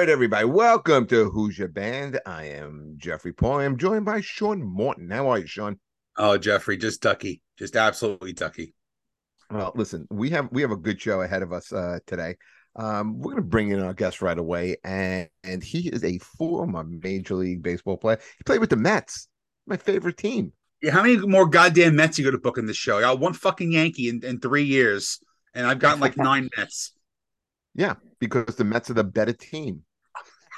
Right, everybody, welcome to Who's Your Band. I am Jeffrey Paul. I'm joined by Sean Morton. How are you, Sean? Oh, Jeffrey, just ducky, just absolutely ducky. Well, listen, we have we have a good show ahead of us uh, today. Um, we're going to bring in our guest right away, and and he is a former Major League Baseball player. He played with the Mets, my favorite team. Yeah, how many more goddamn Mets you going to book in this show? I got one fucking Yankee in, in three years, and I've gotten like nine Mets. Yeah, because the Mets are the better team.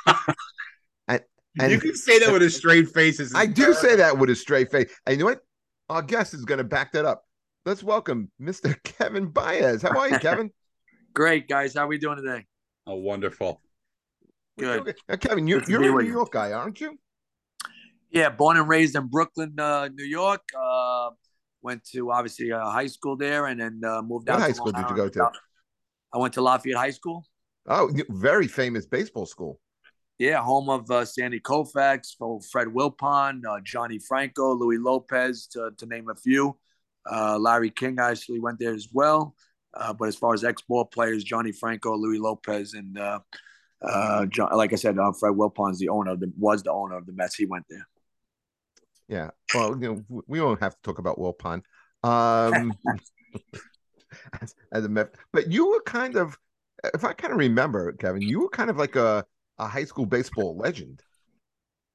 and, and, you can say that with a straight face. I do say that with a straight face. And you know what? Our guest is going to back that up. Let's welcome Mr. Kevin Baez. How are you, Kevin? Great, guys. How are we doing today? Oh, wonderful. Good. Now, Kevin, you, you're a New York guy, aren't you? Yeah, born and raised in Brooklyn, uh, New York. Uh, went to obviously uh, high school there, and then uh, moved what out. high school did you go to? I went to Lafayette High School. Oh, very famous baseball school. Yeah, home of uh, Sandy Koufax, Fred Wilpon, uh, Johnny Franco, Louis Lopez, to, to name a few. Uh, Larry King actually went there as well. Uh, but as far as ex-ball players, Johnny Franco, Louis Lopez, and uh, uh, John, like I said, Fred Wilpon's the owner of the was the owner of the Mets. He went there. Yeah. Well, you know, we won't have to talk about Wilpon. Um, as, as a Met, but you were kind of, if I kind of remember, Kevin, you were kind of like a a high school baseball legend.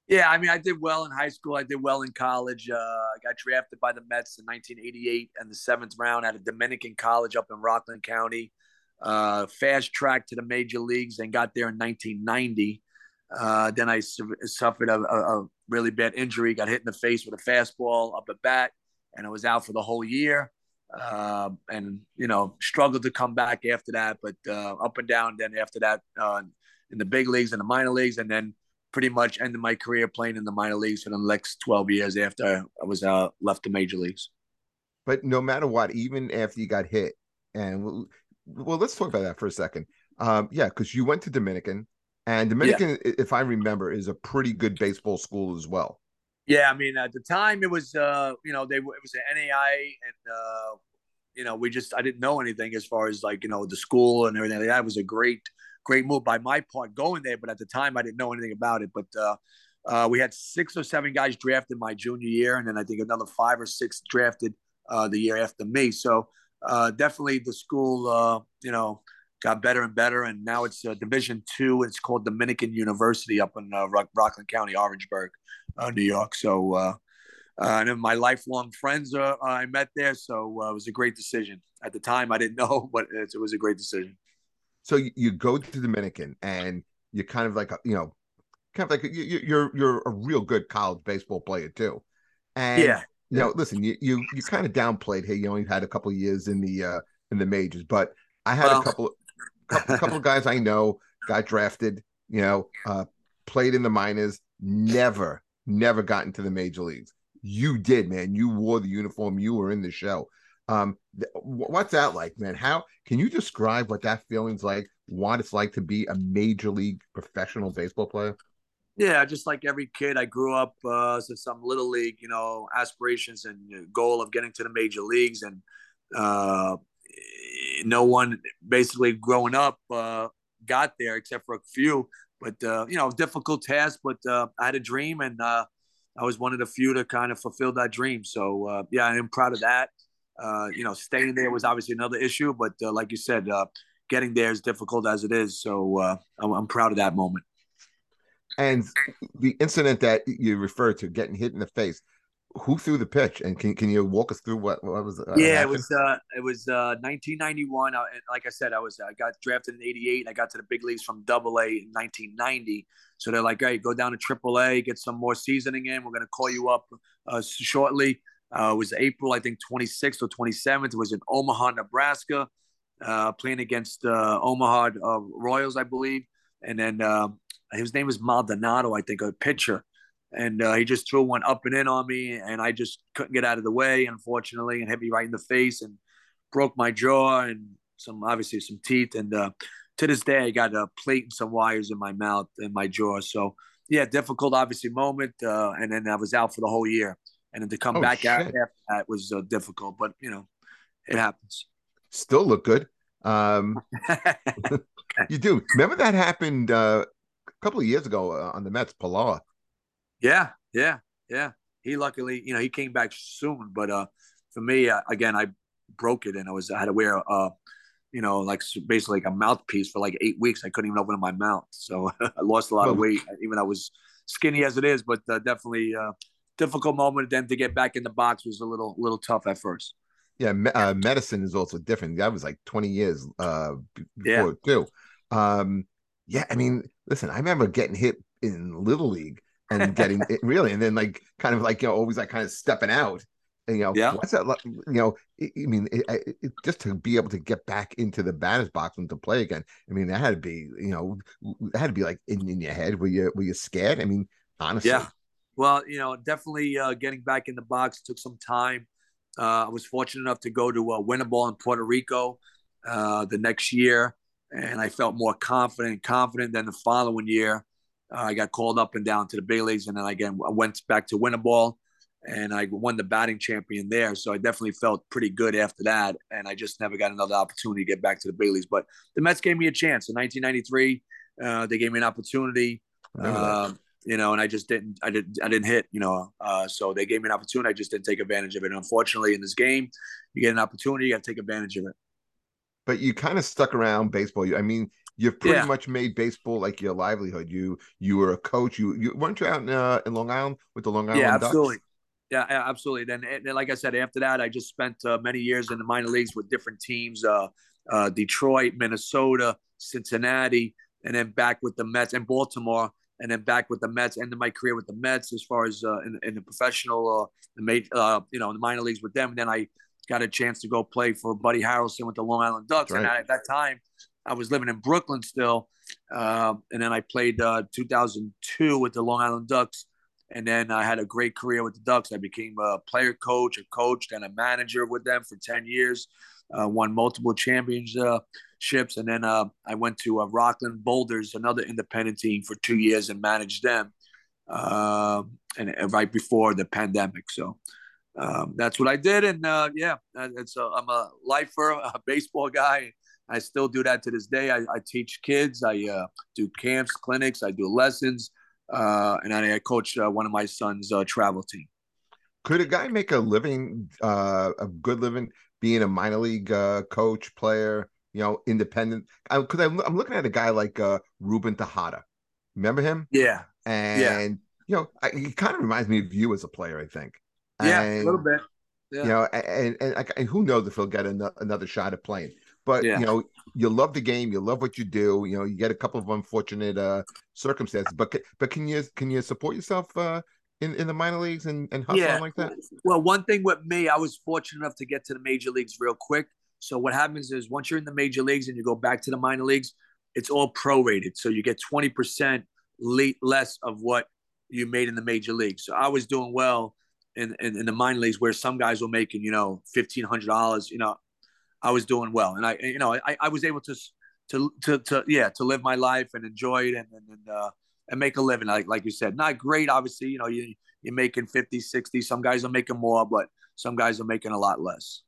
Yeah, I mean, I did well in high school. I did well in college. Uh, I got drafted by the Mets in 1988 and the seventh round at a Dominican college up in Rockland County. Uh, fast track to the major leagues and got there in 1990. Uh, then I su- suffered a, a, a, really bad injury, got hit in the face with a fastball up at bat, and I was out for the whole year. Uh, and, you know, struggled to come back after that, but uh, up and down. Then after that, uh, in the big leagues and the minor leagues, and then pretty much ended my career playing in the minor leagues for the next 12 years after I was uh, left the major leagues. But no matter what, even after you got hit, and well, well let's talk about that for a second. Um, yeah, because you went to Dominican, and Dominican, yeah. if I remember, is a pretty good baseball school as well. Yeah, I mean, at the time it was, uh, you know, they it was an NAI, and uh, you know, we just I didn't know anything as far as like you know the school and everything. That was a great great move by my part going there. But at the time, I didn't know anything about it. But uh, uh, we had six or seven guys drafted my junior year, and then I think another five or six drafted uh, the year after me. So uh, definitely the school, uh, you know, got better and better, and now it's uh, Division Two. It's called Dominican University up in Rock- Rockland County, Orangeburg, New York. So. Uh, and my lifelong friends uh, I met there, so uh, it was a great decision. At the time, I didn't know, but it was a great decision so you, you go to Dominican and you're kind of like a, you know, kind of like a, you, you're you're a real good college baseball player too, and yeah. You know, listen, you you you kind of downplayed here. You only had a couple years in the uh in the majors, but I had well, a couple couple, couple of guys I know got drafted. You know, uh played in the minors, never never got into the major leagues. You did, man. You wore the uniform. You were in the show. Um, what's that like, man? How can you describe what that feeling's like? What it's like to be a major league professional baseball player? Yeah, just like every kid, I grew up uh, since some little league, you know, aspirations and goal of getting to the major leagues, and uh, no one basically growing up uh, got there except for a few. But uh, you know, difficult task. But uh, I had a dream, and uh, I was one of the few to kind of fulfill that dream. So uh, yeah, I'm proud of that. Uh, you know, staying there was obviously another issue, but uh, like you said, uh, getting there is difficult as it is. So uh, I'm, I'm, proud of that moment. And the incident that you referred to, getting hit in the face, who threw the pitch? And can can you walk us through what, what was? Uh, yeah, happened? it was uh, it was 1991. and like I said, I was I got drafted in '88. I got to the big leagues from Double A in 1990. So they're like, "Hey, go down to Triple A, get some more seasoning in. We're going to call you up shortly." Uh, it was April, I think, 26th or 27th. It was in Omaha, Nebraska, uh, playing against uh, Omaha uh, Royals, I believe. And then um, his name was Maldonado, I think, a pitcher. And uh, he just threw one up and in on me, and I just couldn't get out of the way, unfortunately, and hit me right in the face and broke my jaw and some, obviously, some teeth. And uh, to this day, I got a plate and some wires in my mouth and my jaw. So, yeah, difficult, obviously, moment. and then I was out for the whole year and then to come oh, back shit. after that was uh, difficult. But you know, it happens. Still look good. Um, you do remember that happened uh, couple of years ago uh, on the Mets, Pillar. Yeah, yeah, yeah. He luckily, you know, he came back soon, but uh, for me, uh, again, I broke it and I was I had to wear uh, you know, like basically like a mouthpiece for like eight weeks. I couldn't even open my mouth, so I lost a lot of weight, even I was skinny as it is, but uh, definitely uh, difficult moment. Then to get back in the box was a little little tough at first. Yeah, uh, medicine is also different. That was like 20 years uh, before yeah. too. Um, yeah, I mean, listen, I remember getting hit in little league and getting it really, and then like kind of like you know always like kind of stepping out. And, you know, yeah. what's that? Like, you know, I mean, it, it, just to be able to get back into the batter's box and to play again. I mean, that had to be, you know, that had to be like in, in your head. Were you were you scared? I mean, honestly, yeah. Well, you know, definitely uh, getting back in the box took some time. Uh, I was fortunate enough to go to uh, in Puerto Rico uh, the next year, and I felt more confident and confident than the following year. Uh, I got called up and down to the big leagues, and then again I went back to Winnable, and I won the batting champion there. So I definitely felt pretty good after that, and I just never got another opportunity to get back to the big leagues. But the Mets gave me a chance in 1993. Uh, they gave me an opportunity you know, and I just didn't, I didn't, I didn't hit, you know. Uh, so they gave me an opportunity. I just didn't take advantage of it. And unfortunately, in this game, you get an opportunity, you got to take advantage of it. But you kind of stuck around baseball. I mean, you've pretty yeah. much made baseball like your livelihood. You you were a coach. You you weren't you out in, uh, in Long Island with the Long Island yeah, absolutely. Ducks? Yeah, absolutely. Then, then, like I said, after that, I just spent uh, many years in the minor leagues with different teams: uh, uh, Detroit, Minnesota, Cincinnati, and then back with the Mets and Baltimore and then back with the Mets. Ended my career with the Mets as far as uh, in, in, the professional, uh, the made, uh, you know, in the minor leagues with them. And then I got a chance to go play for Buddy Harrelson with the Long Island Ducks. Right. And at that time, I was living in Brooklyn still. Uh, and then I played uh, 2002 with the Long Island Ducks. And then I had a great career with the Ducks. I became a player coach, a coach, and a manager with them for 10 years. Uh, won multiple championships uh, ships, and then uh, I went to uh, Rockland Boulders, another independent team, for two years and managed them, uh, and right before the pandemic. So um, that's what I did, and uh, yeah, it's a, I'm a lifer, a baseball guy. I still do that to this day. I, I teach kids. I uh, do camps, clinics. I do lessons, uh, and I, I coach one of my son's travel team. Could a guy make a living, a good living, being a minor league coach, player? you know, independent. Because I'm, I'm, looking at a guy like uh, Ruben Tejada. Remember him? Yeah. And, yeah. you know, I, he kind of reminds me of you as a player, I think. Yeah, and, a little bit. Yeah. You know, and, and, and who knows if he'll get another shot at playing. But, yeah. you know, you love the game, you love what you do. You know, you get a couple of unfortunate uh, circumstances, but but can you can you support yourself uh, in, in the minor leagues and, and hustle yeah. like that? Well, one thing with me, I was fortunate enough to get to the major leagues real quick. So what happens is once you're in the major leagues and you go back to the minor leagues, it's all prorated. So you get 20% less of what you made in the major leagues. So I was doing well in, in, in the minor leagues where some guys were making, you know, $1,500, you know, I was doing well. And I, you know, I, I was able to, to, to, to, yeah, to live my life and enjoy it and, and, and, uh, and make a living. Like, like you said, not great. Obviously, you know, you, you're making 50, 60, some guys are making more, but some guys are making a lot less.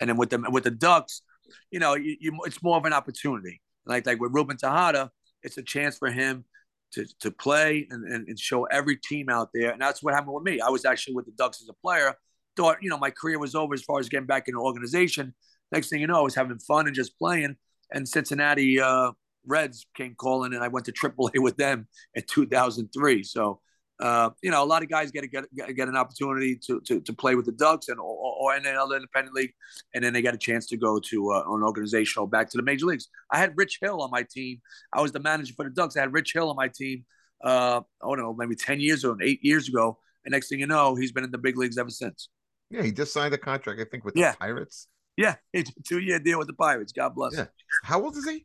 And then with the with the Ducks, you know, you, you, it's more of an opportunity. Like like with Ruben Tejada, it's a chance for him to to play and, and, and, show every team out there. And that's what happened with me. I was actually with the Ducks as a player. Thought you know my career was over as far as getting back in the organization. Next thing you know, I was having fun and just playing. And Cincinnati uh, Reds came calling, and I went to AAA with them in 2003. So uh, you know, a lot of guys get a, get get an opportunity to, to to play with the Ducks and or, or in another independent league, and then they get a chance to go to uh, an organizational back to the major leagues. I had Rich Hill on my team. I was the manager for the Ducks. I had Rich Hill on my team. Uh, I don't know, maybe ten years or eight years ago. And next thing you know, he's been in the big leagues ever since. Yeah, he just signed a contract, I think, with the yeah. Pirates. Yeah, two year deal with the Pirates. God bless. Yeah. How old is he?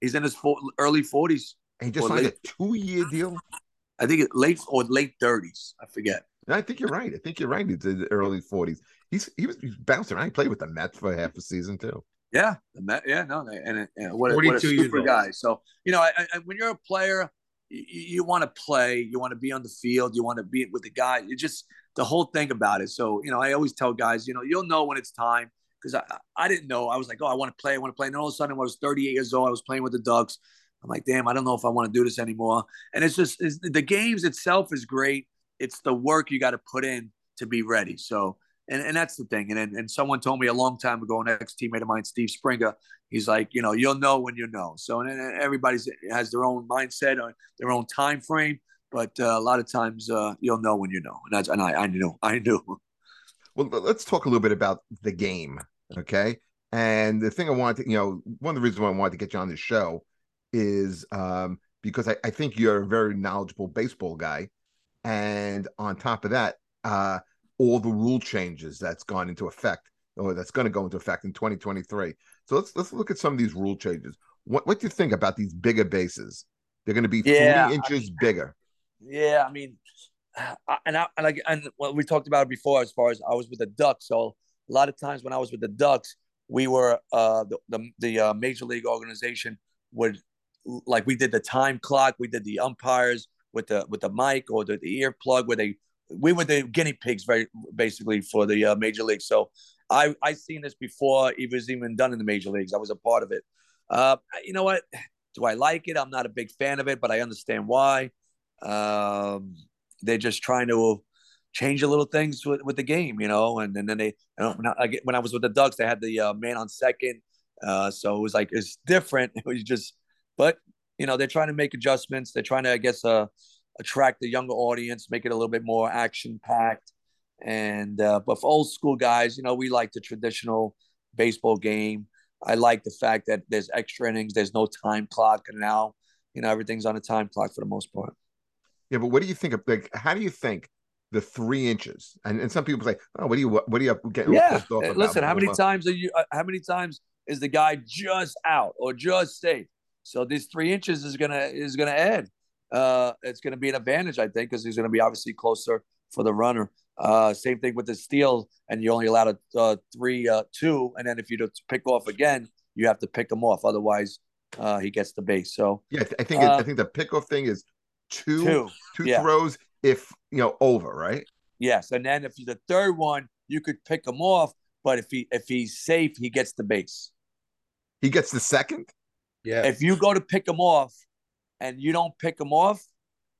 He's in his four, early forties. He just signed late. a two year deal. I think it late or late thirties. I forget. I think you're right. I think you're right. He's in the early forties. He's he was he's bouncing around. He played with the Mets for half a season too. Yeah, the Met. Yeah, no, and, and what, a, what a super guy. So you know, I, I, when you're a player, you, you want to play. You want to be on the field. You want to be with the guy. You just the whole thing about it. So you know, I always tell guys, you know, you'll know when it's time because I I didn't know. I was like, oh, I want to play. I want to play. And all of a sudden, when I was 38 years old, I was playing with the Ducks I'm like, damn, I don't know if I want to do this anymore. And it's just it's, the games itself is great. It's the work you got to put in to be ready. So, and, and that's the thing. And, and someone told me a long time ago, an ex teammate of mine, Steve Springer, he's like, you know, you'll know when you know. So, and everybody's has their own mindset or their own time frame. But uh, a lot of times uh, you'll know when you know. And that's, and I, I knew, I knew. Well, let's talk a little bit about the game. Okay. And the thing I wanted to, you know, one of the reasons why I wanted to get you on this show is um, because I, I think you're a very knowledgeable baseball guy. And on top of that, uh, all the rule changes that's gone into effect or that's going to go into effect in 2023. So let's let's look at some of these rule changes. What what do you think about these bigger bases? They're going to be yeah, 40 inches I mean, bigger. Yeah, I mean, and I and like and well, we talked about it before as far as I was with the Ducks. So a lot of times when I was with the Ducks, we were uh the the, the uh, major league organization would like we did the time clock, we did the umpires with the with the mic or the, the ear plug where they we were the guinea pigs very basically for the uh, major league. So I I seen this before it was even done in the major leagues. I was a part of it. Uh, you know what? Do I like it? I'm not a big fan of it, but I understand why. Um, they're just trying to change a little things with, with the game, you know. And, and then they, when I, when I was with the Ducks, they had the uh, man on second, uh, so it was like it's different. It was just, but you know, they're trying to make adjustments. They're trying to, I guess, uh, attract the younger audience, make it a little bit more action packed. And uh, but for old school guys, you know, we like the traditional baseball game. I like the fact that there's extra innings, there's no time clock, and now you know everything's on a time clock for the most part. Yeah, but what do you think of like? How do you think the three inches? And, and some people say, "Oh, what do you what do you get?" Yeah, listen, how many times are you? Uh, how many times is the guy just out or just safe? So this three inches is gonna is gonna add. Uh, it's gonna be an advantage, I think, because he's gonna be obviously closer for the runner. Uh, same thing with the steal, and you only allowed a uh, three, uh, two, and then if you pick off again, you have to pick him off. Otherwise, uh, he gets the base. So yeah, I think uh, I think the pickoff thing is two two, two yeah. throws if you know over, right? Yes, and then if the third one, you could pick him off, but if he if he's safe, he gets the base. He gets the second. Yeah. If you go to pick him off, and you don't pick him off,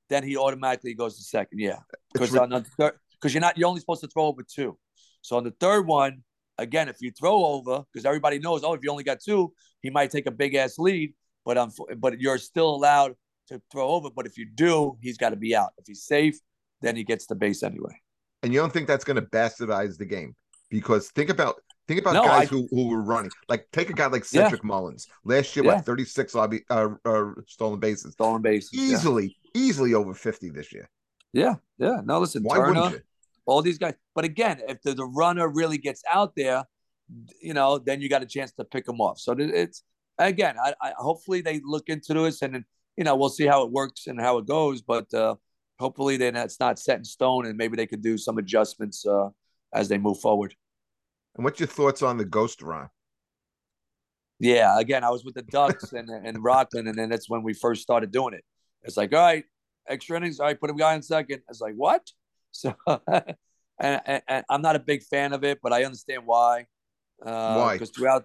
then he automatically goes to second. Yeah, because on the third, because you're not you're only supposed to throw over two. So on the third one, again, if you throw over, because everybody knows, oh, if you only got two, he might take a big ass lead. But um, but you're still allowed to throw over. But if you do, he's got to be out. If he's safe, then he gets the base anyway. And you don't think that's going to bastardize the game? Because think about think about no, guys I, who, who were running. Like take a guy like Cedric yeah. Mullins last year, yeah. what thirty six lobby uh, uh, stolen bases, stolen bases, easily, yeah. easily over fifty this year. Yeah, yeah. No, listen, Why Turner, all these guys. But again, if the, the runner really gets out there, you know, then you got a chance to pick them off. So it's again, I, I hopefully they look into this and you know we'll see how it works and how it goes. But uh, hopefully then it's not set in stone and maybe they could do some adjustments uh, as they move forward. And what's your thoughts on the ghost run? Yeah, again, I was with the Ducks and and Rockland, and then that's when we first started doing it. It's like, all right, extra innings. All right, put a guy in second. It's like, what? So, and, and, and, I'm not a big fan of it, but I understand why. Uh, why? Because throughout,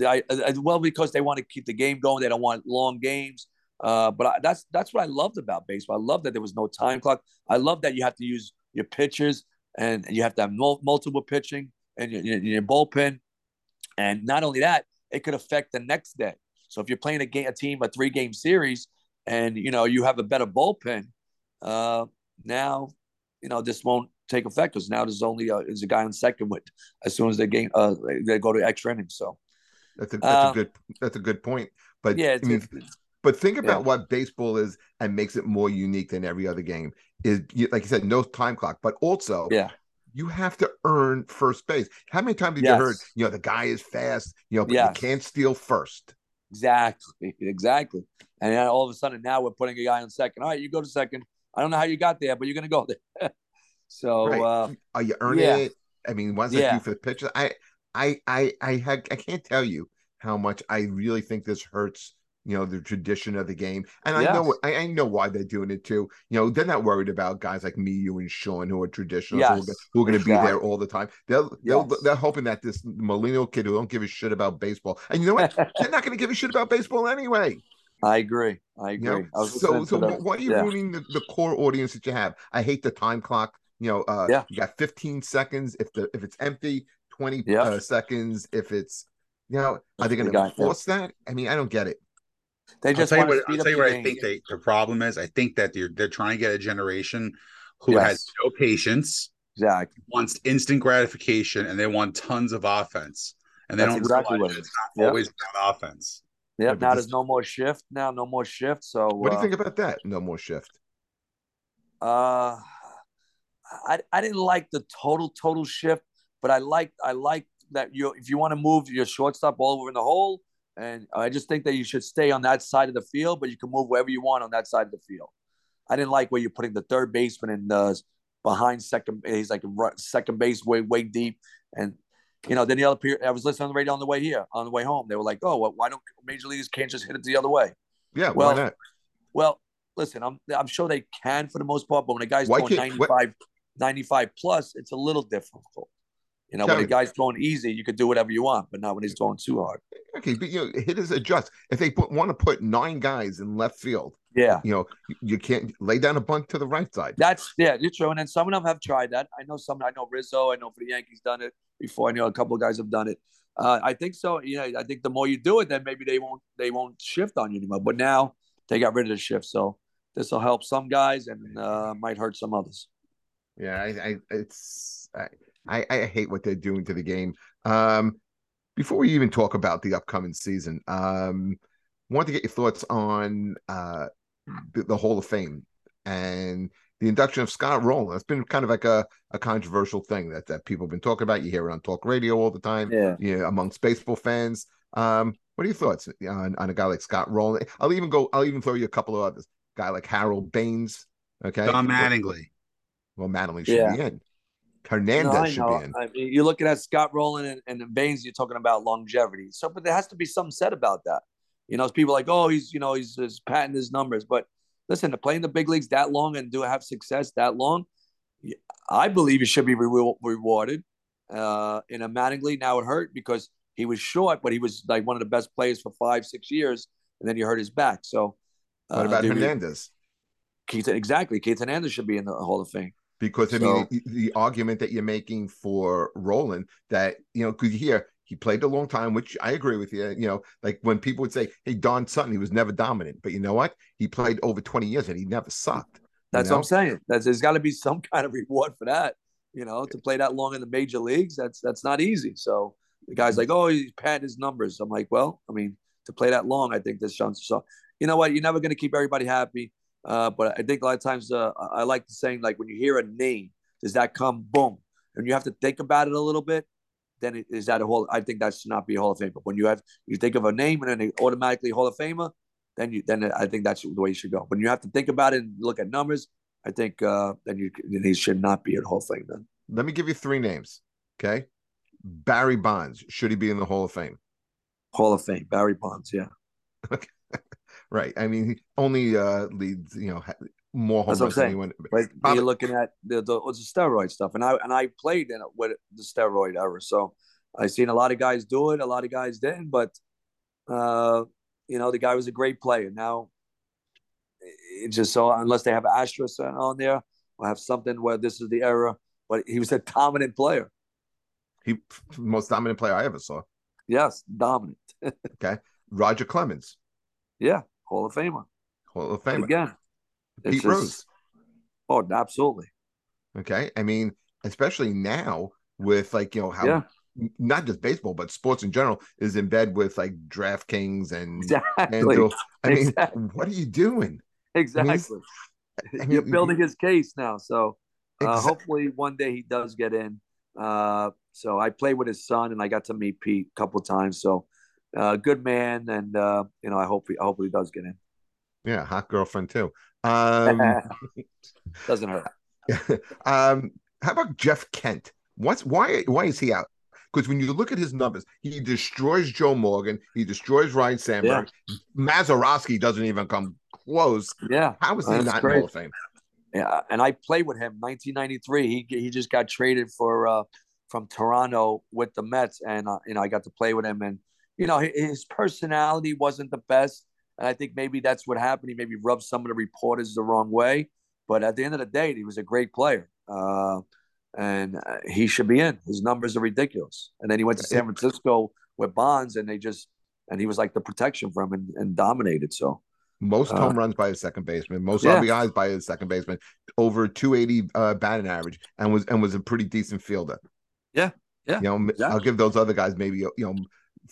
I, I, well, because they want to keep the game going. They don't want long games. Uh, but I, that's that's what I loved about baseball. I love that there was no time clock. I love that you have to use your pitchers and you have to have multiple pitching and your, your, your bullpen. And not only that, it could affect the next day. So if you're playing a game, a team, a three game series, and you know you have a better bullpen, uh, now you know this won't take effect because now there's only a, there's a guy on second with as soon as they game uh, they go to extra innings. So that's a that's uh, a good that's a good point. But yeah, I mean, it's, but think about yeah. what baseball is and makes it more unique than every other game. Is like you said, no time clock, but also yeah you have to earn first base. How many times have yes. you heard, you know, the guy is fast, you know, but yes. you can't steal first? Exactly, exactly. And then all of a sudden now we're putting a guy on second. All right, you go to second. I don't know how you got there, but you're gonna go there. so right. uh, are you earning yeah. it? I mean, what's that yeah. do for the pitcher? I I I I had I can't tell you how much I really think this hurts you know the tradition of the game and yes. i know I, I, know why they're doing it too you know they're not worried about guys like me you and sean who are traditional yes. who, who, are, going to be there all the time they're they're, yes. they're hoping that this millennial kid who don't give a shit about baseball and you know what they're not going to give a shit about baseball anyway I agree. I agree. You know? so, so the, why are you yeah. ruining the, the core audience that you have? I hate the time clock. You know, uh, yeah. you got 15 seconds if the if it's empty, 20 yep. uh, seconds if it's you know, are they going to force that? I mean, I don't get it. They just I'll tell you what, I'll tell you what I think they, the problem is. I think that they're they're trying to get a generation who yes. has no patience, exactly, wants instant gratification, and they want tons of offense. And they That's don't exactly what it's not yep. always about offense. Yeah, now there's no more shift. Now no more shift. So what do you uh, think about that? No more shift. Uh, I I didn't like the total total shift, but I like I like that you if you want to move your shortstop all over in the hole, and I just think that you should stay on that side of the field, but you can move wherever you want on that side of the field. I didn't like where you're putting the third baseman in the behind second. He's like second base way way deep, and you know then the other. period, I was listening on the radio on the way here, on the way home. They were like, "Oh, well, why don't major leaguers can't just hit it the other way?" Yeah, well, why not? Well, listen, I'm I'm sure they can for the most part, but when a guy's why going 95, 95 plus, it's a little difficult. You know, when the guy's throwing easy, you could do whatever you want, but not when he's throwing too hard. Okay, but you know, hitters adjust. If they put, want to put nine guys in left field, yeah, you know, you can't lay down a bunt to the right side. That's yeah, you're true. And then some of them have tried that. I know some. I know Rizzo. I know for the Yankees done it before. I know a couple of guys have done it. Uh, I think so. You know, I think the more you do it, then maybe they won't they won't shift on you anymore. But now they got rid of the shift, so this will help some guys and uh, might hurt some others. Yeah, I, I it's. I, I, I hate what they're doing to the game. Um, before we even talk about the upcoming season, um, want to get your thoughts on uh, the, the, Hall of Fame and the induction of Scott Rolen. It's been kind of like a, a controversial thing that, that people have been talking about. You hear it on talk radio all the time, yeah, you know, amongst baseball fans. Um, what are your thoughts on, on a guy like Scott Rolen? I'll even go. I'll even throw you a couple of others. Guy like Harold Baines. Okay, Don Mattingly. Well, Mattingly should yeah. be in. Hernandez no, should be in. I mean, you're looking at Scott Rolen and, and Baines, you're talking about longevity. So, but there has to be something said about that. You know, people like, oh, he's, you know, he's, he's patting his numbers. But listen, to play in the big leagues that long and do have success that long, I believe he should be re- rewarded. Uh, in a Mattingly, now it hurt because he was short, but he was like one of the best players for five, six years, and then he hurt his back. So, uh, what about Hernandez? Keith, exactly. Keith Hernandez should be in the Hall of Fame because I so, mean the argument that you're making for Rolen that you know because you hear he played a long time, which I agree with you. You know, like when people would say, "Hey, Don Sutton, he was never dominant," but you know what? He played over 20 years and he never sucked. That's know? what I'm saying. That's, there's got to be some kind of reward for that. You know, to play that long in the major leagues, that's that's not easy. So the guy's like, "Oh, he's padding his numbers." I'm like, "Well, I mean, to play that long, I think this sounds so." You know what? You're never going to keep everybody happy. Uh, but I think a lot of times uh, I like the saying like when you hear a name, does that come boom? And you have to think about it a little bit. Then it, is that a whole? I think that should not be a Hall of Fame. But when you have you think of a name and then automatically Hall of Famer, then you then I think that's the way you should go. When you have to think about it and look at numbers, I think uh, then you then he should not be a Hall of Fame. Then let me give you three names. Okay, Barry Bonds should he be in the Hall of Fame? Hall of Fame, Barry Bonds. Yeah. Okay. Right. I mean, he only uh, leads you know more home runs than anyone. But you're looking at the, the, the steroid stuff, and I and I played in it with the steroid era, so I seen a lot of guys do it, a lot of guys didn't, but uh, you know the guy was a great player. Now, it just so unless they have asterisk on there or have something where this is the era, but he was a dominant player. He most dominant player I ever saw. Yes, dominant. okay, Roger Clemens. Yeah, Hall of Famer. Hall of Famer again. Pete just, Rose. Oh, absolutely. Okay. I mean, especially now with like, you know, how yeah. not just baseball, but sports in general is in bed with like DraftKings and, exactly. and I mean, exactly. what are you doing? Exactly. I mean, You're building his case now. So uh, exactly. hopefully one day he does get in. Uh, so I played with his son and I got to meet Pete a couple times. So uh, good man. And, uh, you know, I hope he, I hope he does get in. Yeah. Hot girlfriend too. Um, Doesn't hurt. um, how about Jeff Kent? What's why? Why is he out? Because when you look at his numbers, he destroys Joe Morgan, he destroys Ryne Sandberg. Yeah. Mazeroski doesn't even come close. Yeah, how is he not great. in Hall of Fame? Yeah, and I played with him 1993. He he just got traded for uh, from Toronto with the Mets, and uh, you know I got to play with him, and you know his personality wasn't the best, And I think maybe that's what happened. He maybe rubbed some of the reporters the wrong way. But at the end of the day, he was a great player. Uh, and uh, he should be in. His numbers are ridiculous. And then he went to San Francisco with Bonds, and they just and he was like the protection for him and, and dominated. So most uh, home runs by his second baseman, most yeah. RBIs by his second baseman, over 280 uh, batting average, and was and was a pretty decent fielder. Yeah, yeah. You know, exactly. I'll give those other guys maybe you know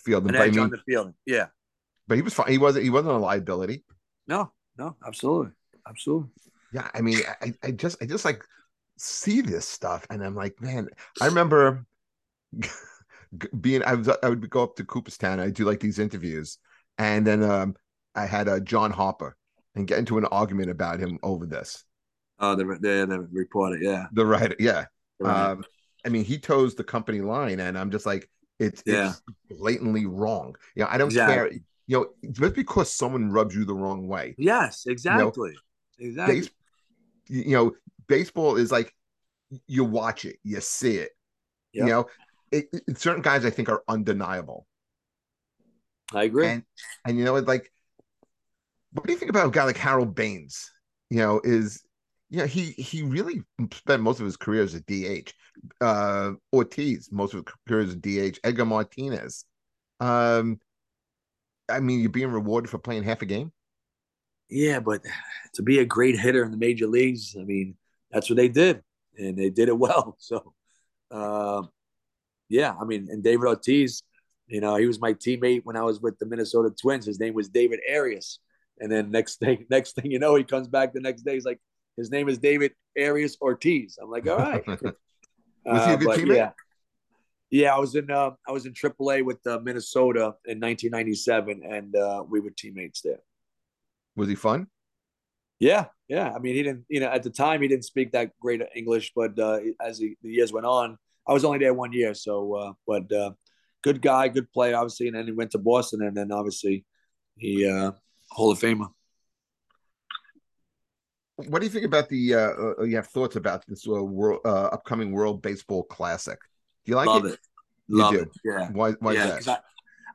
fielding. An edge I mean, on the fielding. Yeah, but he was fine. He wasn't. He wasn't a liability. No, no, absolutely, absolutely. Yeah, I mean, I, I just, I just like see this stuff, and I'm like, man, I remember being, I was, I would go up to Cooperstown. I do like these interviews, and then um, I had a uh, John Harper and get into an argument about him over this. Oh, the the, the reporter, yeah, the writer, yeah. Right. Um, I mean, he toes the company line, and I'm just like, it's, yeah. it's blatantly wrong. You know, I don't care. You know, just because someone rubs you the wrong way. Yes, exactly. You know, exactly. Base, you know, baseball is like you watch it, you see it. Yep. You know, it, it, certain guys I think are undeniable. I agree. And, and you know, like, what do you think about a guy like Harold Baines? You know, is know he he really spent most of his career as a DH. Uh, Ortiz, most of his career as a DH. Edgar Martinez. Um, I mean, you're being rewarded for playing half a game. Yeah, but to be a great hitter in the major leagues, I mean, that's what they did, and they did it well. So, uh, yeah, I mean, and David Ortiz, you know, he was my teammate when I was with the Minnesota Twins. His name was David Arias, and then next thing, next thing you know, he comes back the next day. He's like, his name is David Arias Ortiz. I'm like, all right. was he a uh, good uh, teammate? Yeah. Yeah, I was in uh, I was in AAA with uh, Minnesota in 1997, and uh, we were teammates there. Was he fun? Yeah, yeah. I mean, he didn't. You know, at the time, he didn't speak that great English, but uh, as he, the years went on, I was only there one year, so uh, but uh, good guy, good player, obviously. And then he went to Boston, and then obviously he uh, Hall of Famer. What do you think about the? Uh, uh you have thoughts about this uh, world, uh, upcoming World Baseball Classic? Do you like it? Love it? it. Love do. it. Yeah. Why? Why yeah, that?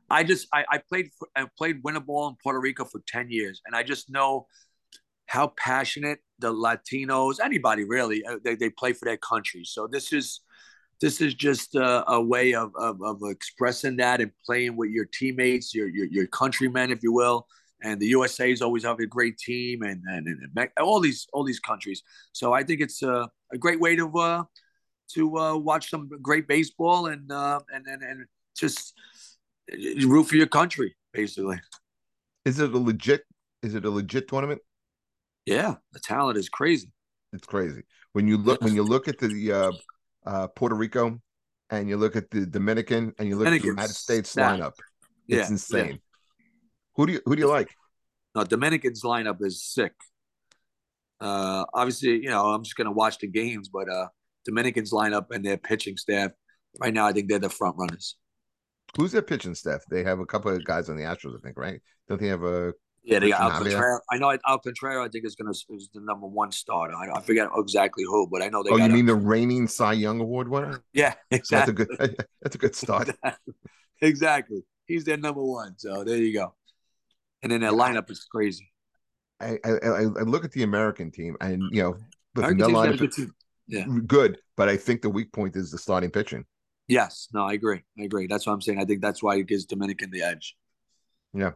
I, I just I, I played I played winter ball in Puerto Rico for ten years, and I just know how passionate the Latinos, anybody really, uh, they, they play for their country. So this is this is just a, a way of, of, of expressing that and playing with your teammates, your, your your countrymen, if you will. And the USA is always have a great team, and, and, and all these all these countries. So I think it's a, a great way to uh, to uh, watch some great baseball and uh, and and and just root for your country, basically. Is it a legit? Is it a legit tournament? Yeah, the talent is crazy. It's crazy when you look when you look at the uh, uh, Puerto Rico and you look at the Dominican and you look at the United States lineup. It's yeah, insane. Yeah. Who do you who do you like? No, Dominican's lineup is sick. Uh, obviously, you know, I'm just gonna watch the games, but uh, Dominicans lineup and their pitching staff right now, I think they're the front runners. Who's their pitching staff? They have a couple of guys on the Astros, I think, right? Don't they have a yeah, they got Alcantara. I know Alcantara. I think is going to is the number one starter. I, I, forget exactly who, but I know they. Oh, you mean the reigning Cy Young Award winner? Yeah, exactly. That's a good. That's a good start. exactly. He's their number one. So there you go. And then that lineup is crazy. I, I, I look at the American team, and you know, but no lineup, good yeah, good. But I think the weak point is the starting pitching. Yes, no, I agree. I agree. That's what I'm saying. I think that's why it gives Dominican the edge. Yeah.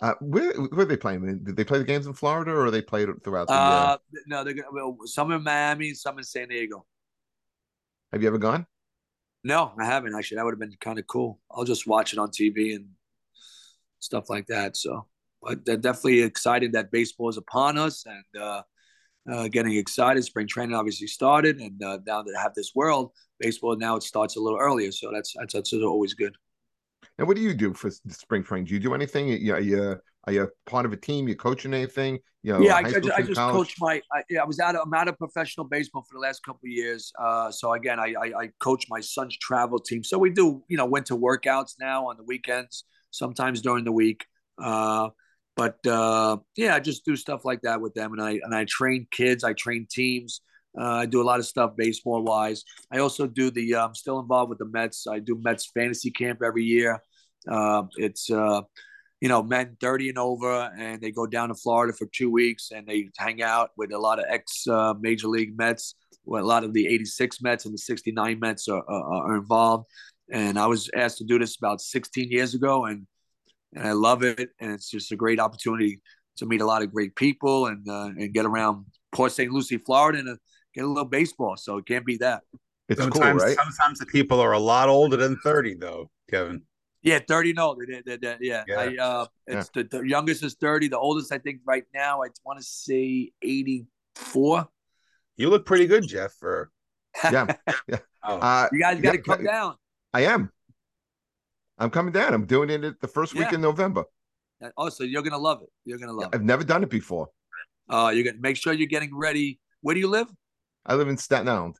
Uh, where, where are they playing? Did they play the games in Florida, or are they played throughout the? Uh, uh... No, they're well, some in Miami, some in San Diego. Have you ever gone? No, I haven't actually. That would have been kind of cool. I'll just watch it on TV and stuff like that. So, but they're definitely excited that baseball is upon us and uh, uh, getting excited. Spring training obviously started, and uh, now that I have this world baseball, now it starts a little earlier. So that's that's, that's always good. And what do you do for spring training? Do you do anything? You, are you are you part of a team? You coaching anything? You know, yeah, I, I, just, I just coach my. I, yeah, I was out. Of, I'm out of professional baseball for the last couple of years. Uh, so again, I, I, I coach my son's travel team. So we do you know winter workouts now on the weekends, sometimes during the week. Uh, but uh, yeah, I just do stuff like that with them, and I and I train kids. I train teams. Uh, I do a lot of stuff baseball wise. I also do the. I'm um, still involved with the Mets. I do Mets fantasy camp every year. Uh, it's uh, you know, men 30 and over, and they go down to Florida for two weeks and they hang out with a lot of ex uh, Major League Mets. Where a lot of the 86 Mets and the 69 Mets are, are, are involved. And I was asked to do this about 16 years ago, and and I love it. And it's just a great opportunity to meet a lot of great people and uh, and get around Port St. Lucie, Florida, and uh, get a little baseball. So it can't be that. It's sometimes, cool, right? Sometimes the people are a lot older than 30, though, Kevin. Yeah, 30 and older. They, they, they, yeah. yeah. I, uh, it's yeah. The, the, youngest is 30. The oldest, I think, right now, I want to say 84. You look pretty good, Jeff. For yeah, yeah. Oh. Uh, you guys got to yeah, come down. I am. I'm coming down. I'm doing it the first week in November. Oh, so you're gonna love it. You're gonna love it. I've never done it before. Uh, you're gonna make sure you're getting ready. Where do you live? I live in Staten Island.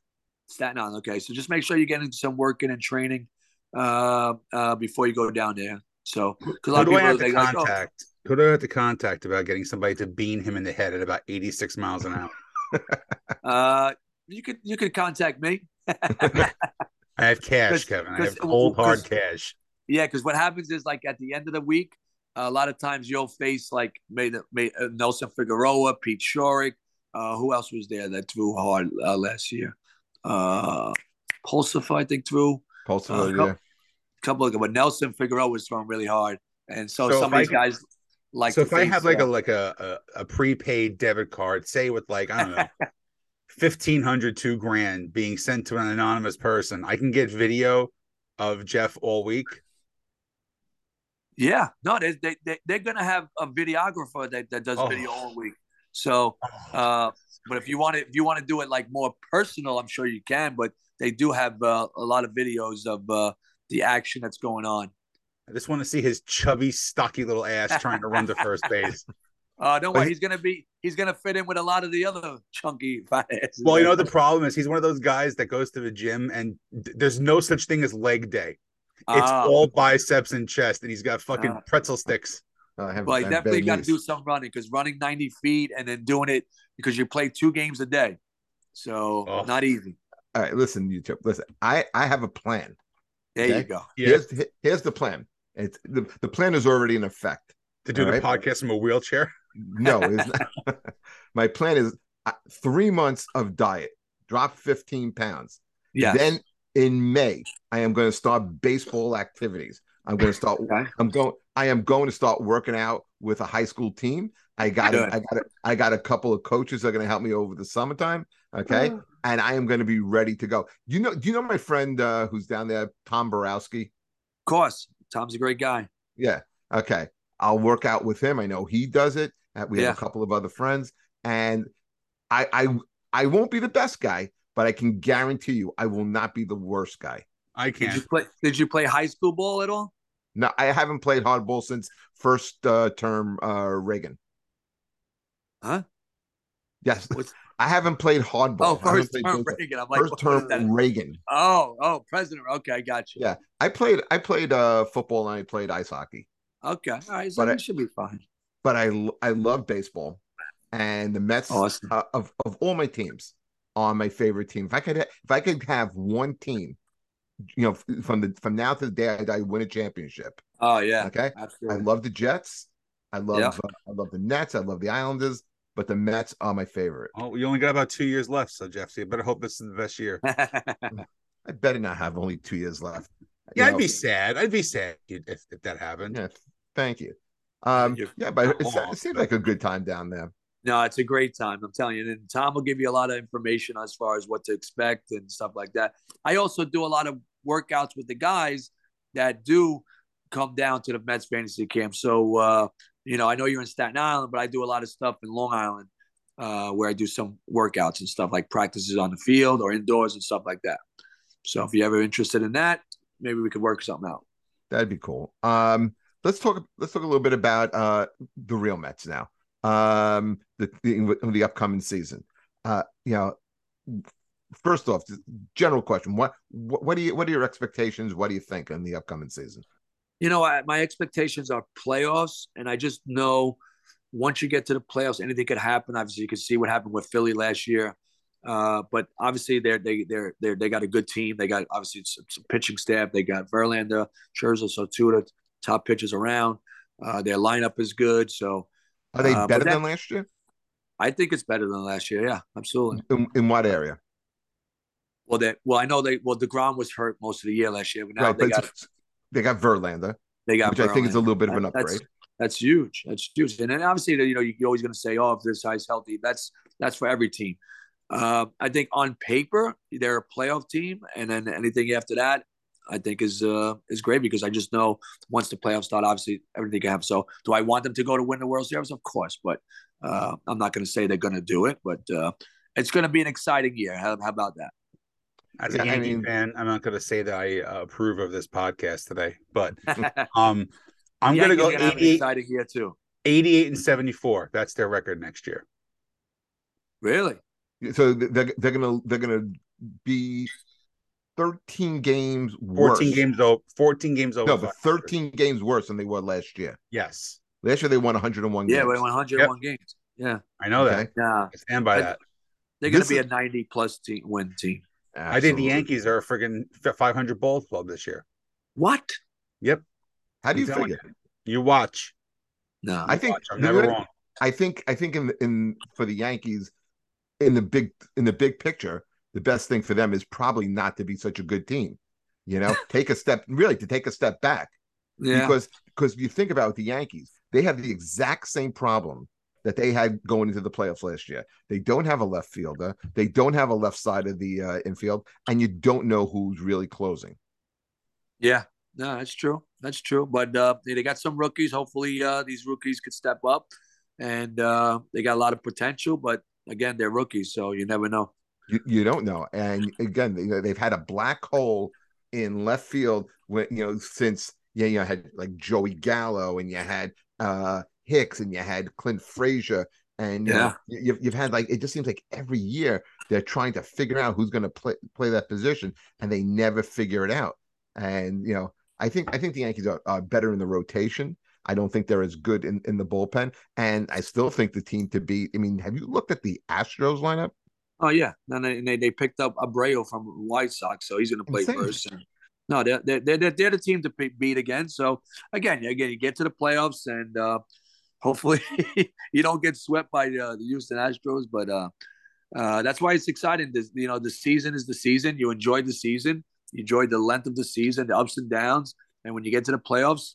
Staten Island. Okay, so just make sure you're getting some working and training uh, uh, before you go down there. So, because who do I have to contact? Like, oh. Who do I have to contact about getting somebody to bean him in the head at about 86 miles an hour? uh, you could you could contact me. I have cash, Kevin. I have cold hard cash. Yeah, because what happens is like at the end of the week, a lot of times you'll face like made, made uh, Nelson Figueroa, Pete Schourek. Uh, who else was there that threw hard uh, last year? Uh, Pulsipher, I think, threw. Pulsipher, uh, yeah. Couple of, them, but Nelson Figueroa was throwing really hard, and so, so some of these guys like. So if I have like a like a, a, a prepaid debit card, say with like I don't know. 1500 two grand being sent to an anonymous person i can get video of jeff all week yeah, no, they they, they they're gonna have a videographer that, that does oh. video all week. So, uh, but if you want to if you want to do it like more personal, I'm sure you can. But they do have uh, a lot of videos of uh, the action that's going on. I just want to see his chubby, stocky little ass trying to run to first base. Uh, don't worry, he's gonna be he's gonna fit in with a lot of the other chunky fat asses. Well, you know the problem is he's one of those guys that goes to the gym and there's no such thing as leg day. It's uh, all biceps and chest, and he's got fucking uh, pretzel sticks. Uh, have, well, you definitely got to do some running because running 90 feet and then doing it because you play two games a day. So oh. not easy. All right, listen, YouTube. Listen, I I have a plan. There okay? you go. Here's here's the plan. It's the, the plan is already in effect. To do the right? podcast from a wheelchair? No, my plan is uh, three months of diet, drop 15 pounds. Yeah. Then in May, I am going to start baseball activities. I'm going to start. Okay. I'm going. I am going to start working out with a high school team. I got. A, I got. A, I got a couple of coaches that are going to help me over the summertime. Okay, oh. and I am going to be ready to go. You know. Do you know my friend uh, who's down there, Tom Borowski? Of course, Tom's a great guy. Yeah. Okay. I'll work out with him. I know he does it. Uh, we yeah. have a couple of other friends, and I. I. I won't be the best guy, but I can guarantee you I will not be the worst guy. I can't. Did you play, did you play high school ball at all? No, I haven't played hardball since first uh, term uh, Reagan. Huh? Yes. What's... I haven't played hardball. Oh, first term Reagan. I'm like, first term Reagan. Oh, oh, president. Okay, I got you. Yeah, I played. I played uh, football and I played ice hockey. Okay, all right, so but I, should be fine. But I I love baseball, and the Mets awesome. uh, of of all my teams on my favorite team. If I could, if I could have one team, you know, from the from now to the day I die, win a championship. Oh yeah, okay. Absolutely. I love the Jets. I love yeah. uh, I love the Nets. I love the Islanders. But the Mets are my favorite. Oh, we only got about two years left, so Jeff, so you better hope this is the best year. I better not have only two years left. Yeah, you I'd be sad. I'd be sad if, if that happened. Yeah, thank you. Um, yeah, but it, it seems like a good time down there. No, it's a great time. I'm telling you. And Tom will give you a lot of information as far as what to expect and stuff like that. I also do a lot of workouts with the guys that do come down to the Mets fantasy camp. So, uh, you know, I know you're in Staten Island, but I do a lot of stuff in Long Island uh, where I do some workouts and stuff like practices on the field or indoors and stuff like that. So, if you're ever interested in that, maybe we could work something out. That'd be cool. Um, let's talk. Let's talk a little bit about uh, the real Mets now um, the, the, the upcoming season. Uh, you know, first off, general question: what, what do you what are your expectations? What do you think in the upcoming season? You know, I, my expectations are playoffs, and I just know once you get to the playoffs, anything could happen. Obviously, you can see what happened with Philly last year. Uh, but obviously, they're they they're they they got a good team. They got obviously some, some pitching staff. They got Verlander, Scherzer, so two of the top pitchers around. Uh, their lineup is good. So are they uh, better that, than last year? I think it's better than last year. Yeah, absolutely. In, in what area? Well, they well, I know they well Degrom was hurt most of the year last year, but now right, they got they got Verlander. They got which Verlander. I think is a little bit of an upgrade. That's, that's huge. That's huge. And then obviously, you know, you're always going to say, "Oh, if this guy's healthy," that's that's for every team. Uh, I think on paper they're a playoff team, and then anything after that, I think is uh, is great because I just know once the playoffs start, obviously everything can happen. So, do I want them to go to win the World Series? Of course, but uh, I'm not going to say they're going to do it. But uh, it's going to be an exciting year. How, how about that? As a Yankee I mean, fan, I'm not going to say that I uh, approve of this podcast today, but um, I'm going to go 88, exciting year too. 88 and 74. That's their record next year. Really? So they're they're gonna they're gonna be 13 games 14 worse. games over 14 games over no but 13 games worse than they were last year. Yes. Last year they won 101 yeah games. we won 101 yep. games. Yeah. I know okay. that yeah. I stand by that. They're gonna be is... a 90 plus team win team. Absolutely. i think the yankees are a friggin 500 ball club this year. What? Yep. How do you figure? you. you watch. No. I think i'm never wrong. I think i think in in for the yankees in the big in the big picture the best thing for them is probably not to be such a good team. You know, take a step really to take a step back. Yeah. Because because you think about the Yankees, they have the exact same problem that they had going into the playoffs last year. They don't have a left fielder. They don't have a left side of the uh, infield, and you don't know who's really closing. Yeah, no, that's true. That's true. But uh, they got some rookies. Hopefully, uh, these rookies could step up, and uh, they got a lot of potential. But again, they're rookies, so you never know. You, you don't know. And again, you know, they've had a black hole in left field when you know since yeah, you know, had like Joey Gallo and you had uh Hicks and you had Clint Frazier and you yeah. know, you've you've had like it just seems like every year they're trying to figure out who's going to play play that position and they never figure it out. And you know, I think I think the Yankees are, are better in the rotation. I don't think they're as good in, in the bullpen. And I still think the team to beat. I mean, have you looked at the Astros lineup? Oh yeah, and they, they, they picked up Abreu from White Sox, so he's going to play Insane. first. And, no, they're, they're they're they're the team to beat again. So again, again, you get to the playoffs, and uh, hopefully you don't get swept by uh, the Houston Astros. But uh, uh, that's why it's exciting. This, you know, the season is the season. You enjoyed the season. You enjoyed the length of the season, the ups and downs, and when you get to the playoffs,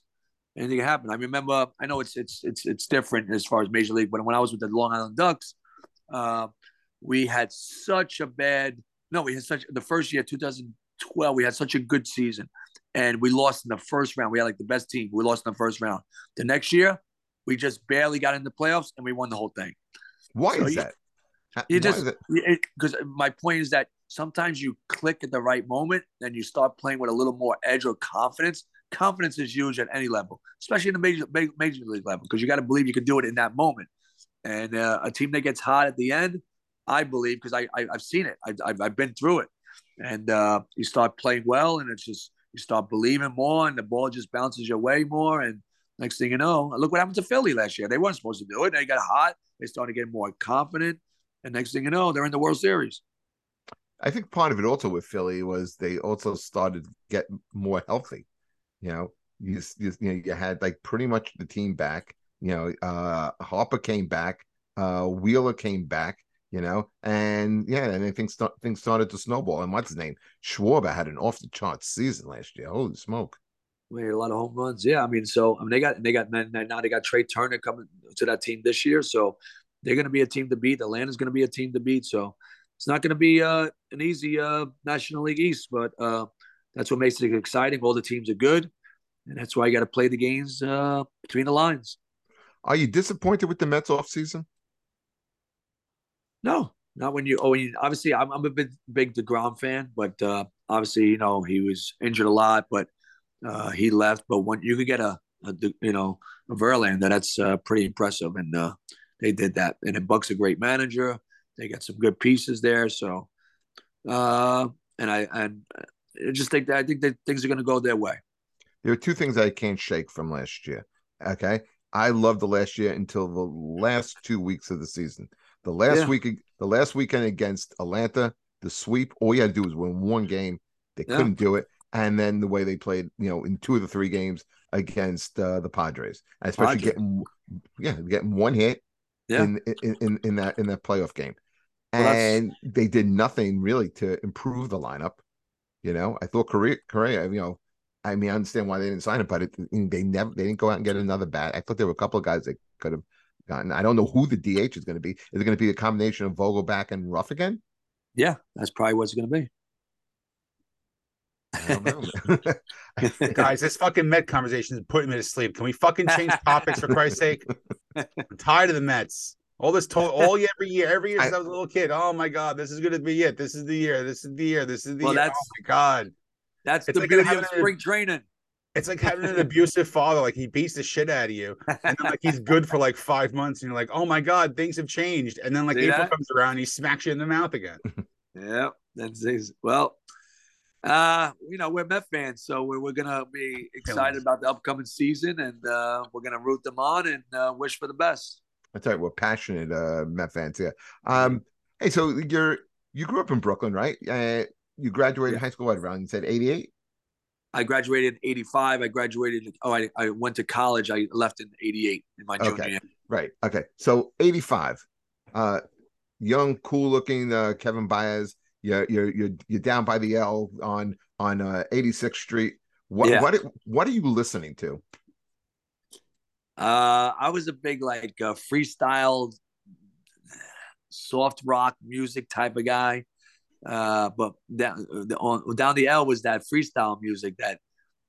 anything can happen. I remember. I know it's it's it's it's different as far as Major League, but when I was with the Long Island Ducks. Uh, we had such a bad no we had such the first year 2012 we had such a good season. And we lost in the first round. We had like the best team. We lost in the first round. The next year we just barely got in the playoffs and we won the whole thing. Why so is you, that? You just because my point is that sometimes you click at the right moment and you start playing with a little more edge or confidence. Confidence is huge at any level especially in the major major league level because you got to believe you can do it in that moment. And uh, a team that gets hot at the end I believe, because I, I have seen it. I, I've, I've been through it, and uh, you start playing well, and it's just you start believing more, and the ball just bounces your way more, and next thing you know, look what happened to Philly last year. They weren't supposed to do it. They got hot. They started getting more confident, and next thing you know, they're in the World Series. I think part of it also with Philly was they also started get more healthy. You know, you, you, you know you had like pretty much the team back. You know, uh Harper came back, uh Wheeler came back you know, and yeah, and I think st- things started to snowball. And what's his name? Schwarber had an off the charts season last year. Holy smoke! We had a lot of home runs. Yeah, I mean, so I mean, they got they got now they got Trea Turner coming to that team this year, so they're going to be a team to beat. Atlanta's going to be a team to beat. So it's not going to be uh, an easy uh, National League East, but uh, that's what makes it exciting. All the teams are good, and that's why you got to play the games uh, between the lines. Are you disappointed with the Mets off season? No, not when you. Oh, obviously, I'm, I'm a big big Degrom fan, but uh, obviously, you know, he was injured a lot, but uh, he left. But when you could get a, a you know a Verlander, that's uh, pretty impressive, and uh, they did that. And then Buck's a great manager. They got some good pieces there. So, uh, and I and I just think that I think that things are going to go their way. There are two things I can't shake from last year. Okay, I loved the last year until the last two weeks of the season. The last yeah. week, the last weekend against Atlanta, the sweep. All you had to do was win one game. They couldn't do it, and then the way they played, you know, in two of the three games against uh, the Padres, especially Padres. getting yeah, getting one hit yeah. in, in in in that in that playoff game, well, and they did nothing really to improve the lineup. You know, I thought Correa, Correa, you know, I mean, I understand why they didn't sign it, but it, they never they didn't go out and get another bat. I thought there were a couple of guys that could have gotten. I don't know who the DH is going to be. Is it going to be a combination of Vogelbach and Ruf again? Yeah, that's probably what it's going to be. Guys, this fucking Met conversation is putting me to sleep. Can we fucking change topics for Christ's sake? I'm tired of the Mets. All this to- all every year, every year since I, I was a little kid. Oh my god, this is gonna be it. This is the year. This is the year. This is the well, year. That's, oh my god. That's it's the like beauty of spring training. It's like having an abusive father. Like he beats the shit out of you, and then like he's good for like five months, and you're like, oh my god, things have changed. And then like See April that? comes around, he smacks you in the mouth again. yeah, that's well. Uh, you know, we're Met fans, so we're, we're gonna be excited about the upcoming season, and uh, we're gonna root them on and uh, wish for the best. That's right. We're passionate uh, Met fans. Yeah. Um. Hey, so you're you grew up in Brooklyn, right? Uh, you graduated yeah. high school what around? You said eighty eight. I graduated in 85. I graduated. Oh, I, I went to college. I left in 88 in my junior okay. year. Right. Okay. So 85. Uh, young, cool looking uh, Kevin Baez. You're, you're, you're, you're down by the L on, on uh, 86th Street. What, yeah. what, what are you listening to? Uh, I was a big like uh, freestyle, soft rock music type of guy. Uh, but down the, on, down the L was that freestyle music that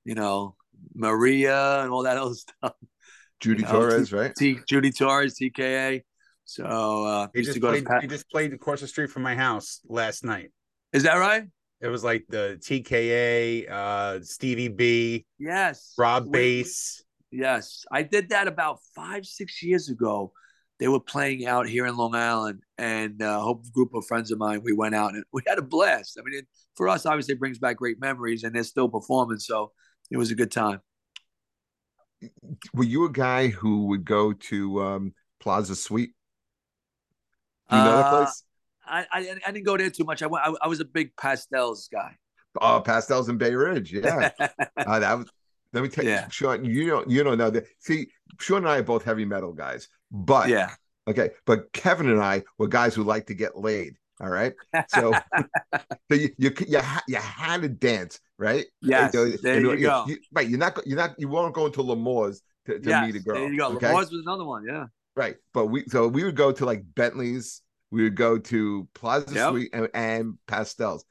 you know Maria and all that other stuff. Judy you know, Torres, right? T, Judy Torres, TKA. So uh, he just played. he just played across the street from my house last night. Is that right? It was like the TKA, uh, Stevie B, yes, Rob Base. Yes, I did that about five, six years ago. They were playing out here in Long Island, and a whole group of friends of mine. We went out and we had a blast. I mean, it, for us, obviously, it brings back great memories, and they're still performing, so it was a good time. Were you a guy who would go to um, Plaza Suite? Do you know that uh, place? I, I, I didn't go there too much. I went. I, I was a big pastels guy. Oh, pastels in Bay Ridge, yeah. uh, that was let me tell yeah. you, Sean, you don't you don't know that. See, Sean and I are both heavy metal guys, but yeah, okay. But Kevin and I were guys who like to get laid. All right, so so you you you, ha, you had to dance, right? Yeah, uh, there uh, you, you go. You, right, you're not you're not you won't go into L'Amour's to, to yes, meet a girl. There you go. Okay? L'Amour's was another one. Yeah, right. But we so we would go to like Bentley's. We would go to Plaza yep. Suite and, and Pastels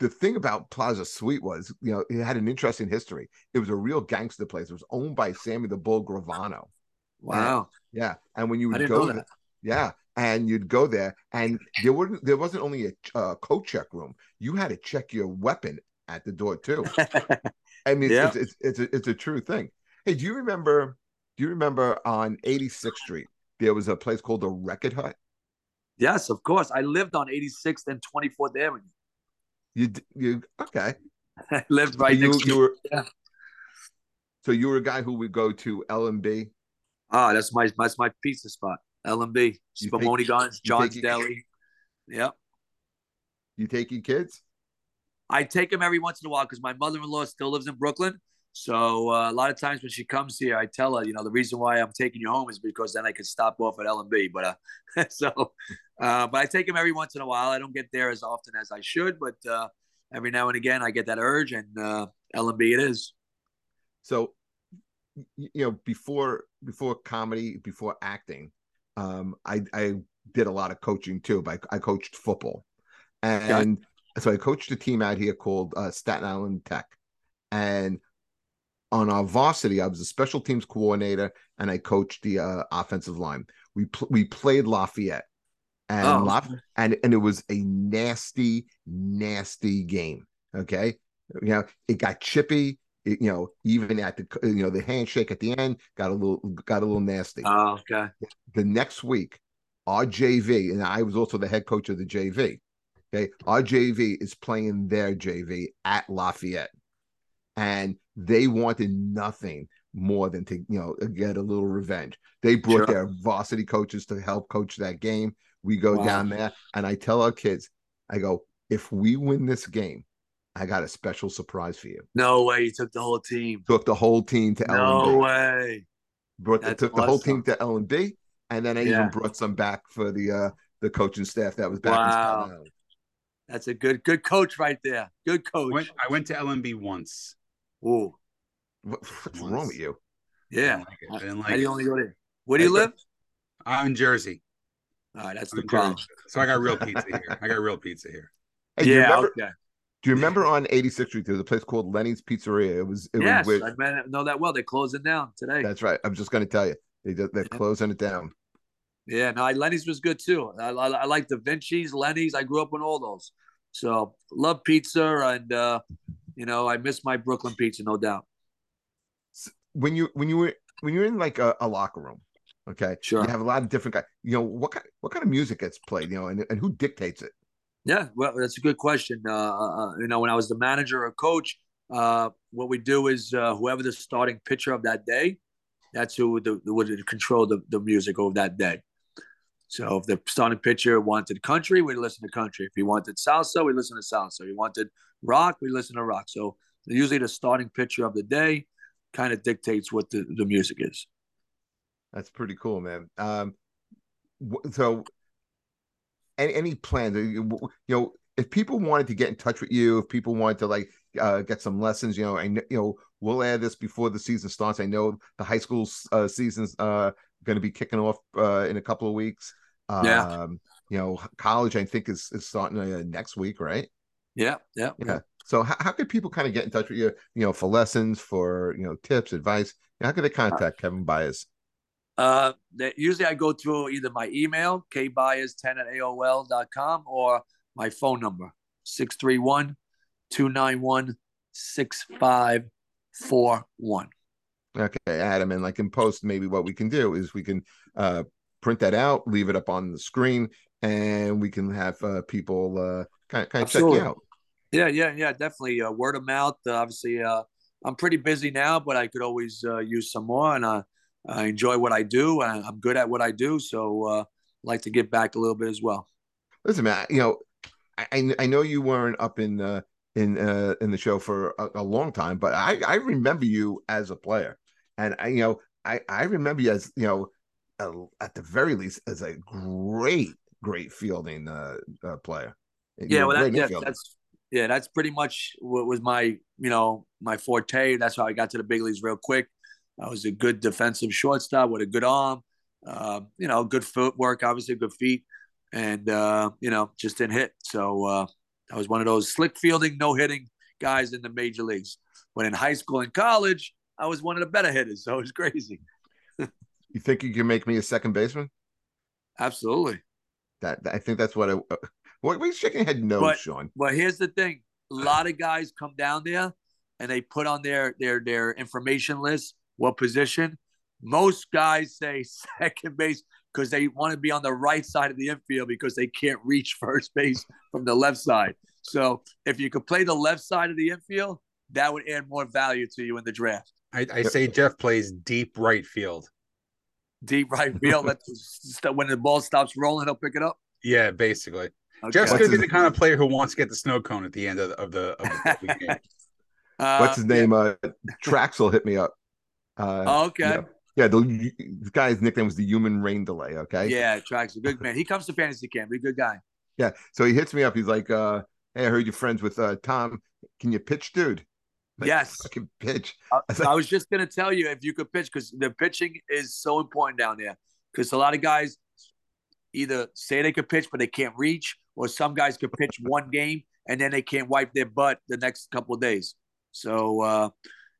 the thing about Plaza Suite was, you know, it had an interesting history. It was a real gangster place. It was owned by Sammy the Bull Gravano. Wow. And, yeah. And when you would go there, yeah, and you'd go there, and there wouldn't there wasn't only a uh, coat check room. You had to check your weapon at the door too. I mean, yeah. it's, it's, it's, a, it's a true thing. Hey, do you remember? Do you remember on 86th Street there was a place called the Record Hut? Yes, of course. I lived on 86th and 24th Avenue. You you okay? I lived right you, next you were, yeah. So you were a guy who would go to L and B. Ah, that's my that's my pizza spot. L and B, Spumoni Gardens, John's Deli. Yep. You take your kids? I take them every once in a while because my mother-in-law still lives in Brooklyn. So uh, a lot of times when she comes here, I tell her, you know, the reason why I'm taking you home is because then I can stop off at L and B. But uh, so, uh, but I take them every once in a while. I don't get there as often as I should, but uh, every now and again I get that urge, and uh, L and B it is. So, you know, before before comedy, before acting, um, I I did a lot of coaching too. But I, I coached football, and so I coached a team out here called uh, Staten Island Tech, and on our varsity, I was a special teams coordinator and I coached the uh, offensive line. We pl- we played Lafayette, and oh. Laf- and and it was a nasty, nasty game. Okay, you know it got chippy. It, you know, even at the you know the handshake at the end got a little got a little nasty. Oh, okay. The next week, our JV and I was also the head coach of the JV. Okay, our JV is playing their JV at Lafayette and they wanted nothing more than to you know get a little revenge. They brought sure. their varsity coaches to help coach that game. We go wow. down there, and I tell our kids, I go, if we win this game, I got a special surprise for you. No way, you took the whole team. Took the whole team to No L&B. way. Brought the, That's took the whole team to L&B, and then I Yeah. even brought some back for the uh the coaching staff that was back in Wow. Staten That's a good good coach right there. Good I coach. went, I went to L&B once. Ooh, What- What's wrong with you? I yeah. like it. I didn't How like do you only go there? Where do you I- live? I'm in Jersey. All right, that's I'm the problem. Jersey. So I got real pizza here. I got real pizza here. Hey, do you yeah, remember? okay. Do you remember on 86th Street there was a place called Lenny's Pizzeria? It was. It Yes, was. I know that well. They're closing down today. That's right. I'm just going to tell you, they they're Yeah. closing it down. Yeah, no, I- Lenny's was good too. I, I, I like Da Vinci's, Lenny's. I grew up on all those. So love pizza, and uh, you know, I miss my Brooklyn pizza, no doubt. When you when you were when you're in like a, a locker room, okay, Sure. you have a lot of different guys. You know what kind what kind of music gets played? You know, and, and who dictates it? Yeah, well, that's a good question. Uh, uh, you know, when I was the manager or coach, uh, what we do is uh, whoever the starting pitcher of that day, that's who the, would control the, the music of that day. So if the starting pitcher wanted country, we listen to country. If he wanted salsa, we listen to salsa. If he wanted rock, we listen to rock. So usually the starting pitcher of the day kind of dictates what the, the music is. That's pretty cool, man. Um, so any any plans? You know, if people wanted to get in touch with you, if people wanted to like uh, get some lessons, you know, kn- you know, we'll add this before the season starts. I know the high school uh, season's uh, going to be kicking off uh, in a couple of weeks. Um, Yeah. You know, college I think is is starting uh, next week, right? Yeah, yeah, Yeah. So how, how could people kind of get in touch with you? You know, for lessons, for you know, tips, advice. How could they contact Kevin Baez? Uh, usually I go through either my email, kbyers10 at AOL.com, or my phone number, 631 291 6541. Okay, Adam, and like in post, maybe what we can do is we can uh print that out, leave it up on the screen, and we can have uh people uh kind of, kind of check you out. Yeah, yeah, yeah, definitely. Uh, word of mouth. Uh, obviously, uh, I'm pretty busy now, but I could always uh, use some more. And uh, I enjoy what I do. And I'm good at what I do. So uh, like to give back a little bit as well. Listen, man, you know, I I- I know you weren't up in uh in uh in the show for a, a long time, but I I remember you as a player, and I you know I I remember you as you know uh, at the very least as a great great fielding uh, uh player. Yeah, well, that, yeah, that's yeah, that's pretty much what was my you know my forte. That's how I got to the big leagues real quick. I was a good defensive shortstop with a good arm, uh, you know, good footwork, obviously good feet, and uh, you know just didn't hit. So uh, I was one of those slick fielding, no hitting guys in the major leagues. When in high school and college, I was one of the better hitters. So it was crazy. You think you can make me a second baseman? Absolutely. That, I think that's what I. Uh, what we shaking head no, But- Sean. But here's the thing: a lot of guys come down there and they put on their their their information list what position. Most guys say second base because they want to be on the right side of the infield because they can't reach first base from the left side. So if you could play the left side of the infield, that would add more value to you in the draft. I, I say Jeff plays deep right field. Deep right field. That's when the ball stops rolling, he'll pick it up. Yeah, basically. Okay. Jeff's gonna be the kind of player who wants to get the snow cone at the end of the of the, of the, game. Uh, What's his name? Uh, Trachsel hit me up. Uh, Oh, okay. yeah. Yeah, the, the guy's nickname was the human rain delay. Okay. Yeah, Track's a good man. He comes to fantasy camp. He's a good guy. Yeah. So he hits me up. He's like, uh, "Hey, I heard you're friends with uh, Tom. Can you pitch, dude?" Like, Yes. Fucking pitch. I, was like- I was just gonna tell you if you could pitch because the pitching is so important down there. Because a lot of guys either say they could pitch but they can't reach, or some guys could pitch one game and then they can't wipe their butt the next couple of days. So uh,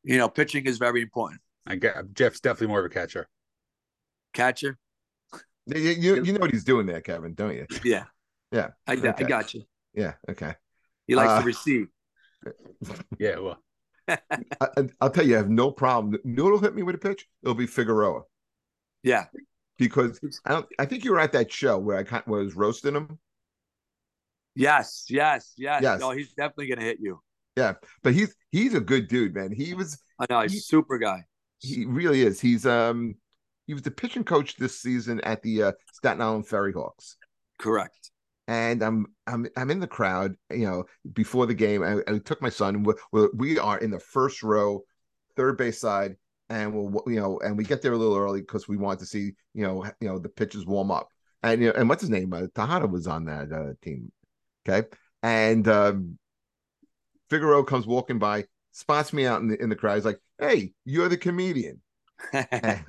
you know, pitching is very important. I get Jeff's definitely more of a catcher. Catcher, You, you, you know what he's doing there, Kevin, don't you? yeah, Yeah. I, got Okay. I got you. Yeah. Okay. He likes Uh, to receive. Yeah, well, I, I'll tell you, I have no problem. Noodle hit me with a pitch. It'll be Figueroa Yeah, because I don't. I think you were at that show where I kind was roasting him. yes, yes, yes. Yes. No, he's definitely gonna hit you. Yeah, but he's he's a good dude, man. He was I know he's He- a super guy. he really is. He's um he was the pitching coach this season at the uh, Staten Island Ferry Hawks. Correct. And I'm I'm I'm in the crowd. You know, before the game, I, I took my son. We're, we are in the first row, third base side, and we'll you know, and we get there a little early because we want to see you know you know the pitches warm up. And you know, and what's his name? Uh, Tejada was on that uh, team. Okay, and um, Figueroa comes walking by, spots me out in the in the crowd. He's like, "Hey, you're the comedian." and,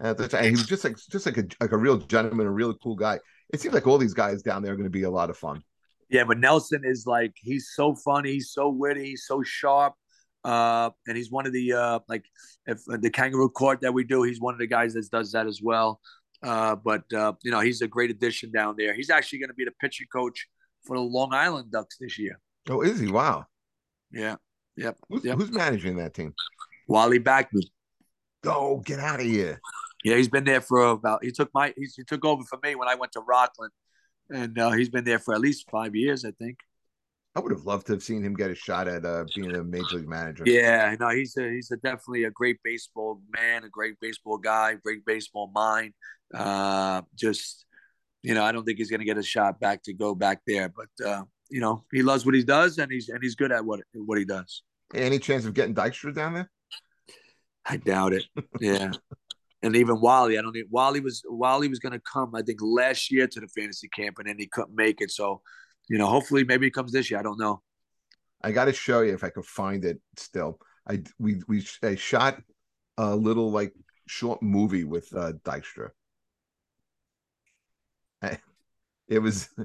and he was just like just like a like a real gentleman, a really cool guy. It seems like all these guys down there are going to be a lot of fun. Yeah, but Nelson is like he's so funny, he's so witty, he's so sharp. Uh, and he's one of the uh, like if uh, the kangaroo court that we do, he's one of the guys that does that as well. Uh, but uh, you know, he's a great addition down there. He's actually going to be the pitching coach for the Long Island Ducks this year. Oh, is he? Wow. Yeah. Yep. Who's, yep. who's managing that team? Wally Backman. Oh, get out of here. Yeah, he's been there for about. He took my. He, he took over for me when I went to Rockland, and uh, he's been there for at least five years, I think. I would have loved to have seen him get a shot at uh, being a major league manager. Yeah, no, he's a, he's a definitely a great baseball man, a great baseball guy, great baseball mind. Uh, just you know, I don't think he's going to get a shot back to go back there, but uh, you know, he loves what he does, and he's and he's good at what what he does. Any chance of getting Dykstra down there? I doubt it. Yeah. and even Wally, I don't think Wally was Wally was going to come. I think last year to the fantasy camp, and then he couldn't make it. So, you know, hopefully, maybe he comes this year. I don't know. I got to show you if I could find it. Still, I we we I shot a little like short movie with uh, Dykstra. it was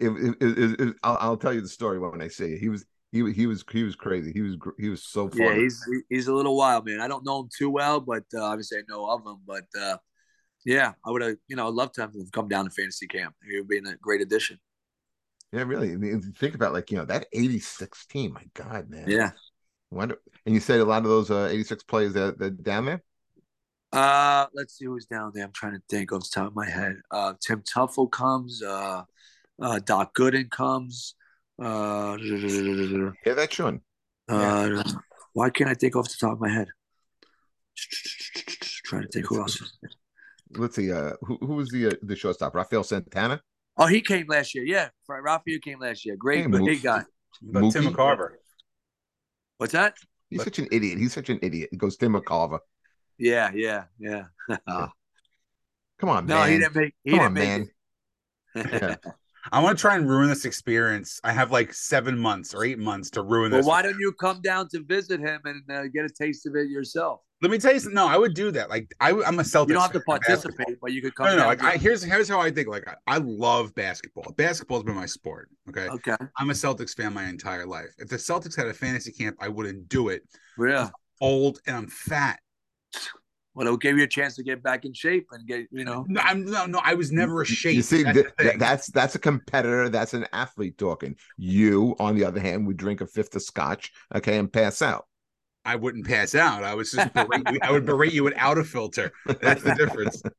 it, it, it, it I'll, I'll, tell you the story when I see it. He was he he was he was crazy. He was he was so funny. Yeah, he's he's a little wild man. I don't know him too well, but uh, obviously I know of him. But uh, yeah, I would have you know I'd love to have him come down to fantasy camp. He would be a great addition. Yeah, really. I mean, think about like you know that '86 team. My God, man. Yeah. Wonder, and you said a lot of those uh, '86 players that that down there. Uh, let's see who's down there. I'm trying to think off the top of my head. Uh, Tim Teufel comes. Uh, uh, Doc Gooden comes. Uh, yeah, that's Sean. Uh, yeah. Why can't I think off the top of my head? Trying to think who else. Let's see. Uh, who who was the uh, the shortstop? Rafael Santana. Oh, he came last year. Yeah, Rafael came last year. Great, hey, he got. But Tim McCarver. What's that? He's but, such an idiot. He's such an idiot. He goes Tim McCarver. Yeah, yeah, yeah. Come on, no, man. he didn't make. He Come didn't on, make man. yeah. I want to try and ruin this experience. I have like seven months or eight months to ruin well, this. Why don't you come down to visit him and uh, get a taste of it yourself? Let me tell you something. No, I would do that. Like I, am a Celtics. You don't have to participate, but you could come. No, no. Like I, here's here's how I think. Like I, I love basketball. Basketball's been my sport. Okay. Okay. I'm a Celtics fan my entire life. If the Celtics had a fantasy camp, I wouldn't do it. Yeah. I'm old and I'm fat. Well, it'll give you a chance to get back in shape and get, you know. No, I'm no, no. I was never a shape. You see, that's, th- that's that's a competitor. That's an athlete talking. You, on the other hand, would drink a fifth of scotch, okay, and pass out. I wouldn't pass out. I was just berate you, I would berate you without a filter. That's the difference.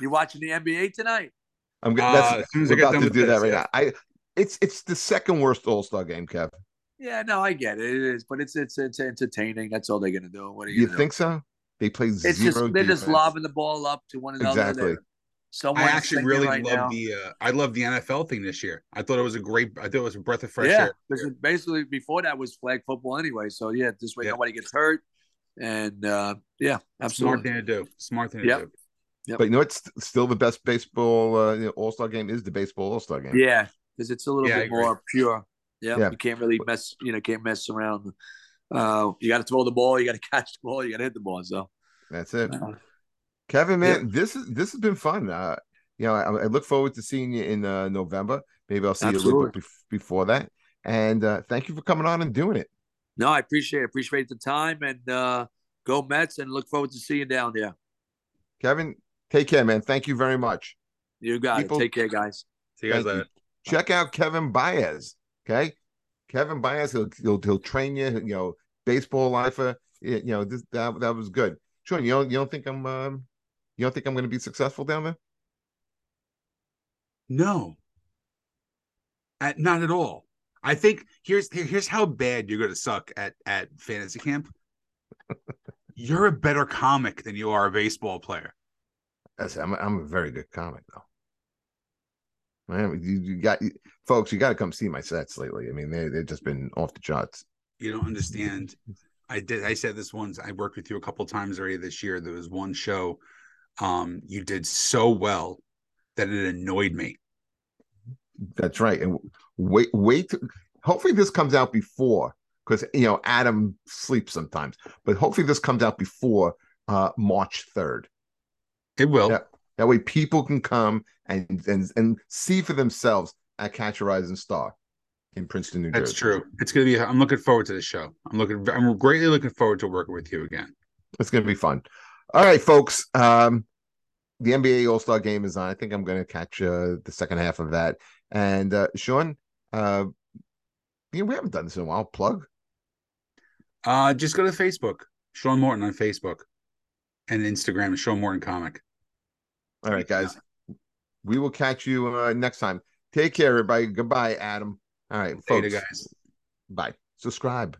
You watching the NBA tonight? I'm good. That's, uh, as soon as we're about to do this, that right yeah. now. I it's it's the second worst All Star game, Kev. Yeah, no, I get it. It is, but it's it's it's entertaining. That's all they're gonna do. What do you, you think do? so? They play it's zero. Just, they're just lobbing the ball up to one another. Exactly. I actually really right love now. the uh, I love the NFL thing this year. I thought it was a great. I thought it was a breath of fresh yeah, air. because basically before that was flag football anyway. So yeah, this way yeah. nobody gets hurt, and uh, yeah, absolutely. Smart thing to do. Smart thing yep. to do. Yep. But you know what's still the best baseball uh, you know, All Star game is the baseball All Star game. Yeah, because it's a little yeah, bit more pure. Yeah, yeah, you can't really mess. You know, can't mess around. Uh, you got to throw the ball. You got to catch the ball. You got to hit the ball. So that's it. Uh, Kevin, man, yeah. this is this has been fun. Uh, you know, I, I, look forward to seeing you in uh, November. Maybe I'll see Absolutely. you a little bit before that. And uh, thank you for coming on and doing it. No, I appreciate it. Appreciate the time and uh, go Mets and look forward to seeing you down there. Kevin, take care, man. Thank you very much. You got People, it. Take care, guys. See you guys later. You. Check out Kevin Baez. Okay, Kevin Baez, He'll he'll, he'll train you. You know, baseball lifer. You know, this, that that was good. Sean, you don't you don't think I'm um, you don't think I'm going to be successful down there? No, at, not at all. I think here's here's how bad you're going to suck at at fantasy camp. you're a better comic than you are a baseball player. That's, I'm, I'm a very good comic though. Man, you, you got you, folks, you got to come see my sets lately. I mean, they they've just been off the charts. You don't understand. I did. I said this once. I worked with you a couple times already this year. There was one show. Um, you did so well that it annoyed me. That's right. And wait, wait. Hopefully, this comes out before because you know Adam sleeps sometimes. But hopefully, this comes out before uh, March third. It will. That, that way, people can come and and and see for themselves at Catch a Rising Star in Princeton, New Jersey. That's true. It's gonna be. I'm looking forward to the show. I'm looking. I'm greatly looking forward to working with you again. It's going to be fun. All right, folks. Um, the NBA All Star Game is on. I think I'm going to catch uh, the second half of that. And uh, Sean, uh, you know, we haven't done this in a while. Plug. Uh, just go to Facebook, Sean Morton on Facebook, and Instagram, Sean Morton Comic. All right, guys. We will catch you uh, next time. Take care, everybody. Goodbye, Adam. All right, folks. Guys. Bye. Subscribe.